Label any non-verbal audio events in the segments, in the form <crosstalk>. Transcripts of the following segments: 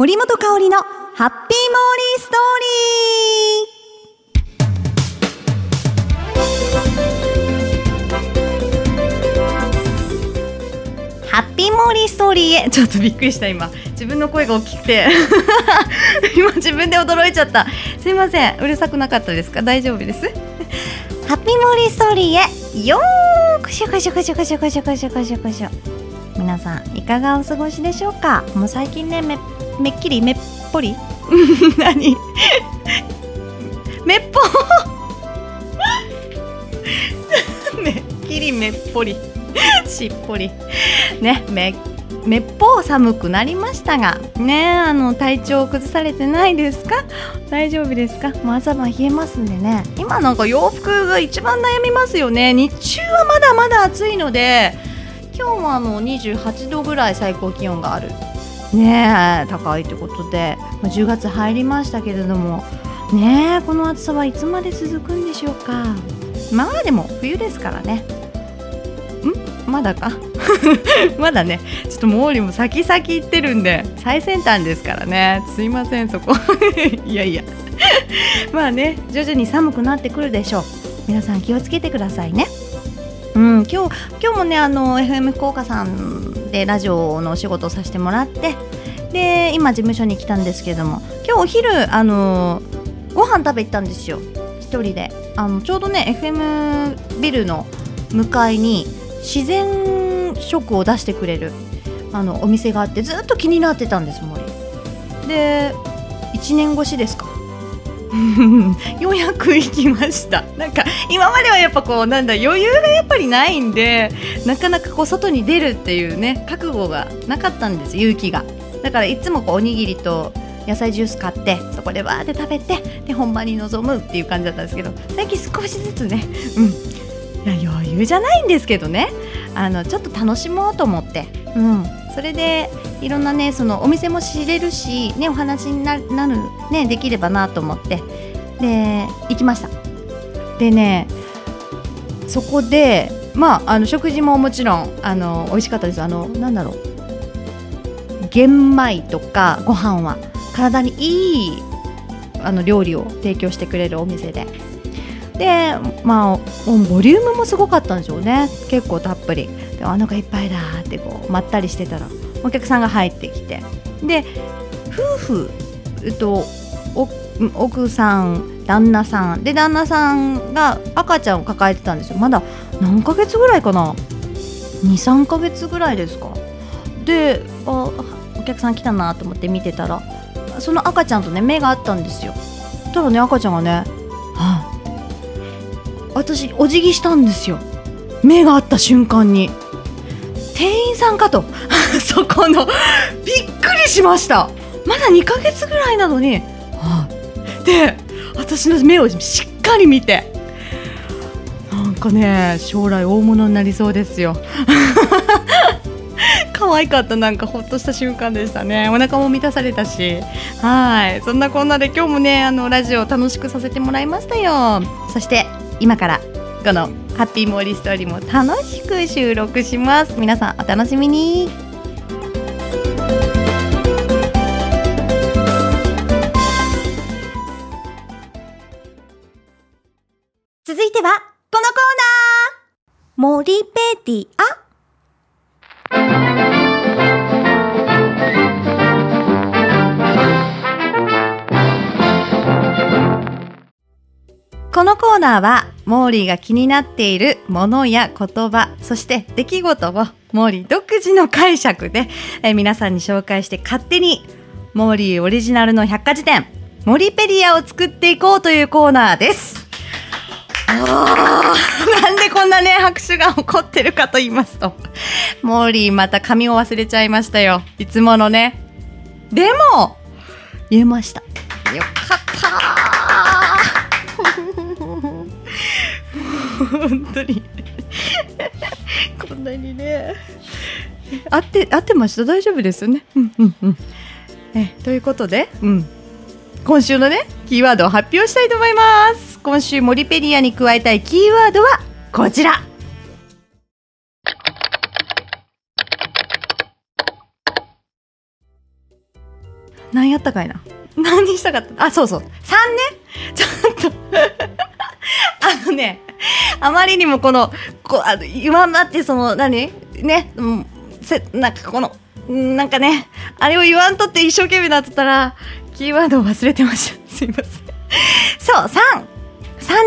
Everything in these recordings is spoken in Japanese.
森本香里のハッピーモーリーストーリー。ハッピーモーリーストーリーへ。ちょっとびっくりした今。自分の声が大きくて。<laughs> 今自分で驚いちゃった。すいません。うるさくなかったですか？大丈夫です？ハッピーモーリーストーリーへ。よーこしょこしょこしょこしょこしょこしょこしょこしょ皆さんいかがお過ごしでしょうか？もう最近ねめっきりめっぽり？<laughs> 何？めっぽ？<laughs> めっきりめっぽり。しっぽり。ねめめっぽう寒くなりましたがねあの体調崩されてないですか？大丈夫ですか？もう朝晩冷えますんでね。今なんか洋服が一番悩みますよね。日中はまだまだ暑いので今日もあの28度ぐらい最高気温がある。ね高いということで、ま、10月入りましたけれども。ねこの暑さはいつまで続くんでしょうか。まあでも冬ですからね。ん？まだか？<laughs> まだね。ちょっと毛利も先々行ってるんで最先端ですからね。すいませんそこ。<laughs> いやいや。<laughs> まあね徐々に寒くなってくるでしょう。皆さん気をつけてくださいね。うん今日今日もねあの FM 福岡さんでラジオのお仕事をさせてもらってで今事務所に来たんですけども今日お昼あのご飯食べ行ったんですよ。一人で。あのちょうどね FM ビルの向かいに自然食を出してくれるあのお店があってずっと気になってたんです森。で1年越しですか？ようやく行きました。なんか今まではやっぱこうなんだ余裕がやっぱりないんでなかなかこう外に出るっていうね覚悟がなかったんです勇気が。だからいつもこうおにぎりと野菜ジュース買ってそこでわーって食べてで本番に臨むっていう感じだったんですけど最近少しずつねうん。いや余裕じゃないんですけどね。あのちょっと楽しもうと思って。うん。それでいろんなねそのお店も知れるしねお話になるねできればなと思って。で行きました。でねそこでまああの食事ももちろんあの美味しかったです。あのなんだろう。玄米とかご飯は体にいいあの料理を提供してくれるお店で。でまあボリュームもすごかったんでしょうね。結構たっぷり。でお腹いっぱいだってこうまったりしてたらお客さんが入ってきて。で夫婦、えっと、奥さん旦那さん。で旦那さんが赤ちゃんを抱えてたんですよ。まだ何ヶ月ぐらいかな？23ヶ月ぐらいですか？であお客さん来たなと思って見てたらその赤ちゃんとね目があったんですよ。たらね赤ちゃんがね「はあ、私お辞儀したんですよ。目が合った瞬間に。店員さんかと。<laughs> そこの。びっくりしました。まだ2ヶ月ぐらいなのに、はあ、で私の目をしっかり見て。なんかね将来大物になりそうですよ。<laughs> 可愛かったなんかほっとした瞬間でしたね。お腹も満たされたし。はい。そんなこんなで今日もねあのラジオ楽しくさせてもらいましたよ。そして今からこのハッピーモーリーストーリーも楽しく収録します。皆さんお楽しみに。続いてはこのコーナー。モリペディ。アこのコーナーは、モーリーが気になっているものや言葉、そして出来事をモーリー独自の解釈で、え皆さんに紹介して勝手にモーリーオリジナルの百科事典、モリペディアを作っていこうというコーナーです。なんでこんなね、拍手が起こってるかと言いますと、モーリーまた紙を忘れちゃいましたよ。いつものね。でも、言えました。よかった本当に。こんなにね。合って合ってました？大丈夫ですよね？うんうんうん。えということで、うん、今週のねキーワードを発表したいと思います。今週モリペディアに加えたいキーワードはこちら。何やったかいな？何したかった？あそうそう。3ね。ちょっと。<laughs> あのねあまりにもこのこうあの今まってその何？ね、うん、せなんかこのなんかねあれを言わんとって一生懸命なってたらキーワードを忘れてました。<laughs> すいません。そう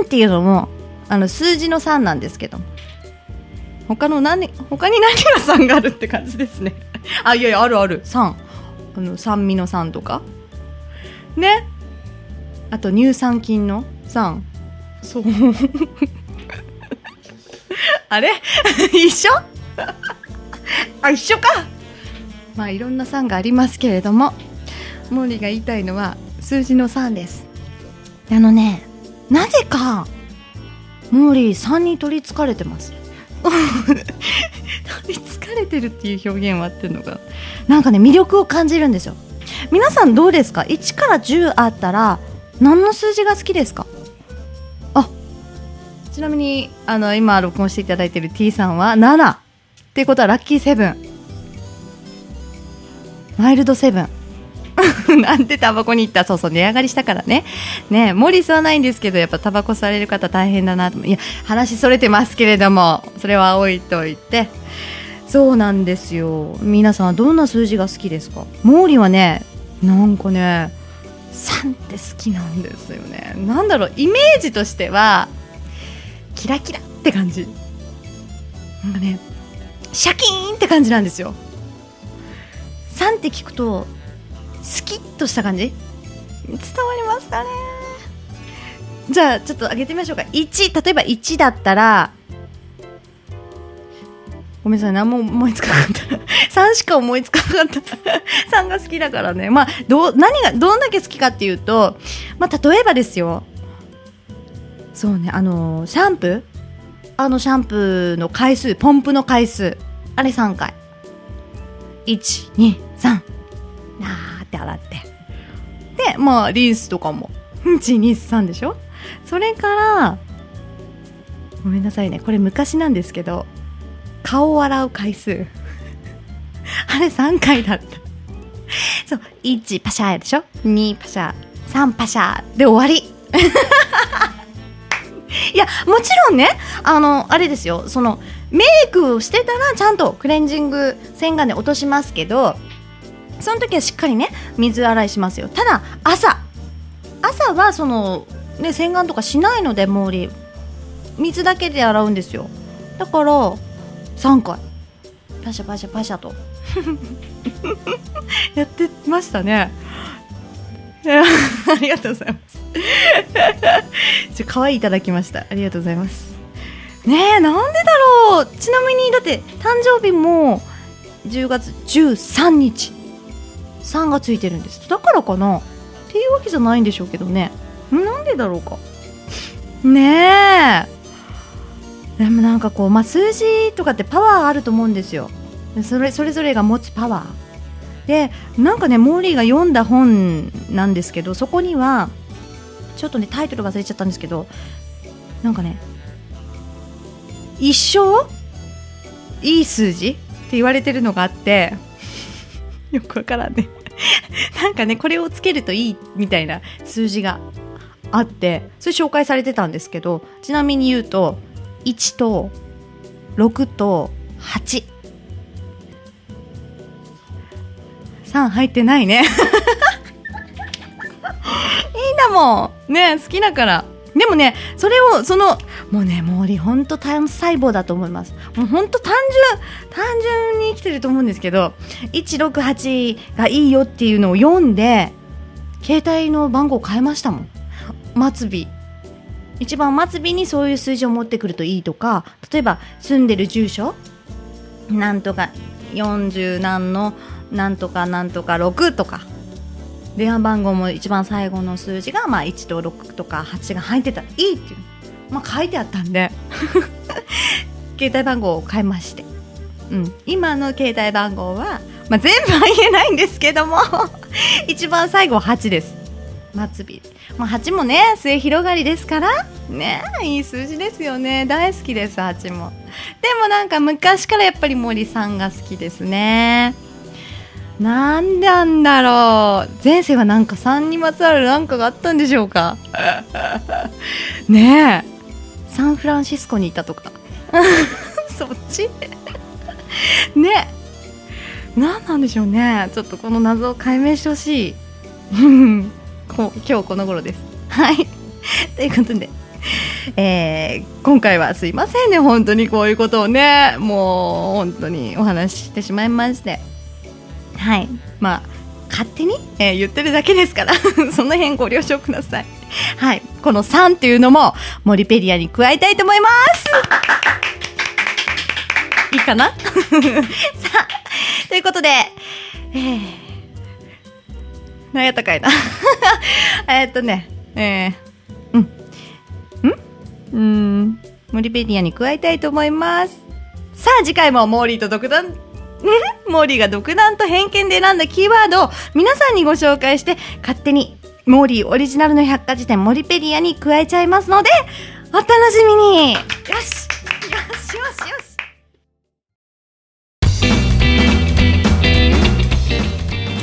33っていうのもあの数字の3なんですけど。他の何他に何が3があるって感じですね。<laughs> あいやいやあるある。3あの酸味の3とか。ね？あと乳酸菌の3そう。あれ？<laughs> 一緒？<laughs> あ一緒か。まあいろんな3がありますけれどもモーリーが言いたいのは数字の3です。あのねなぜかモーリー3に取りつかれてます。<laughs> 取りつかれてるっていう表現は合ってるのかな？なんかね魅力を感じるんですよ。皆さんどうですか？1から10あったら何の数字が好きですか？あちなみにあの今録音していただいている T さんは7っていうことはラッキーセブン。マイルドセブン。<laughs> なんでタバコに行った？そうそう値上がりしたからね。ねモリスはないんですけどやっぱタバコされる方大変だないや話それてますけれどもそれは置いといて。そうなんですよ。皆さんはどんな数字が好きですか？モーリはねなんかね3って好きなんですよね。なんだろうイメージとしてはキラキラって感じ。なんかねシャキーンって感じなんですよ。3って聞くとスキッとした感じ？伝わりますかね？じゃあちょっと上げてみましょうか。1例えば1だったらごめんなさい何も思いつかなかった。<laughs> 3しか思いつかなかった。3が好きだからね。まあどう何がどんだけ好きかっていうとまあ例えばですよ。そうねあのシャンプー？あのシャンプーの回数ポンプの回数。あれ3回。123あーって洗って。でまあリンスとかも。123でしょ？それからごめんなさいね。これ昔なんですけど顔を洗う回数。あれ3回だった。そう1パシャーでしょ？2パシャー。3パシャーで終わり。いやもちろんねあのあれですよ。そのメイクをしてたらちゃんとクレンジング洗顔で落としますけどその時はしっかりね水洗いしますよ。ただ朝。朝はそのね洗顔とかしないので毛利。水だけで洗うんですよ。だから3回。パシャパシャパシャと。<laughs> やってましたね。<laughs> ありがとうございます。ちょ可愛いいただきました。ありがとうございます。ねえなんでだろう。ちなみにだって誕生日も10月13日。3がついてるんです。だからかな。っていうわけじゃないんでしょうけどね。なんでだろうか。ねえ。でもなんかこう、まあ、数字とかってパワーあると思うんですよ。それそれぞれが持つパワー。でなんかねモーリーが読んだ本なんですけどそこにはちょっとねタイトル忘れちゃったんですけどなんかね一生？いい数字？って言われてるのがあって <laughs> よくわからんね。<laughs> なんかねこれをつけるといいみたいな数字があってそれ紹介されてたんですけどちなみに言うと1と6と8 3入ってないね。だもん。ね好きだから。でもねそれをそのもうね森ほんと単細胞だと思います。もうほんと単純単純に生きてると思うんですけど168がいいよっていうのを読んで携帯の番号変えましたもん。末尾。一番末尾にそういう数字を持ってくるといいとか例えば住んでる住所。なんとか40何のなんとかなんとか6とか。電話番号も一番最後の数字が、まあ、1と6とか8が入ってたらいいっていう、まあ、書いてあったんで <laughs> 携帯番号を変えまして、うん、今の携帯番号は、まあ、全部は言えないんですけども <laughs> 一番最後8です。末尾、まあ、8もね末広がりですからねいい数字ですよね。大好きです8も。でもなんか昔からやっぱり森さんが好きですね。なんなんだろう。前世はなんか3にまつわるなんかがあったんでしょうか。ねえ。サンフランシスコにいたとか。<laughs> そっち？ね何なんでしょうね。ちょっとこの謎を解明してほしい。<laughs> こ今日この頃です。はい。<laughs> ということで。えー、今回はすいませんね。本当にこういうことをね。もう本当にお話ししてしまいまして。はい。まあ勝手に、えー、言ってるだけですから。<laughs> その辺ご了承ください。はい。この3っていうのもモリペディアに加えたいと思います。いいかな？<laughs> さあということでえー、何やったかいな。<laughs> えっとねえー、うん。うん？モリペディアに加えたいと思います。さあ次回もモーリーと独断モーリーが独断と偏見で選んだキーワードを皆さんにご紹介して勝手にモーリーオリジナルの百科事典モリペディアに加えちゃいますのでお楽しみに。よし。よしよしよし。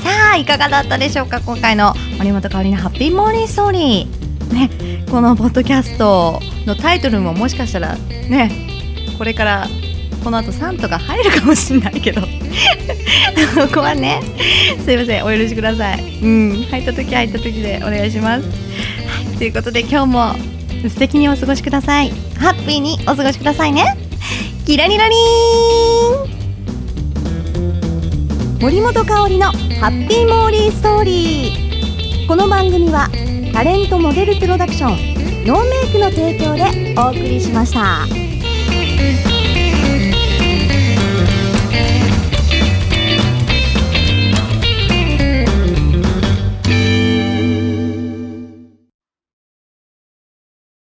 さあいかがだったでしょうか？今回の森本香里のハッピーモーリーストーリー。ねこのポッドキャストのタイトルももしかしたらねこれからこの後3とか入るかもしれないけど。<laughs> ここはねすいませんお許しください。うん入った時入った時でお願いします、はい、ということで今日も素敵にお過ごしください。ハッピーにお過ごしくださいね。キラリラリーン。森本香里のハッピーモーリーストーリーこの番組はタレントモデルプロダクションノーメイクの提供でお送りしました。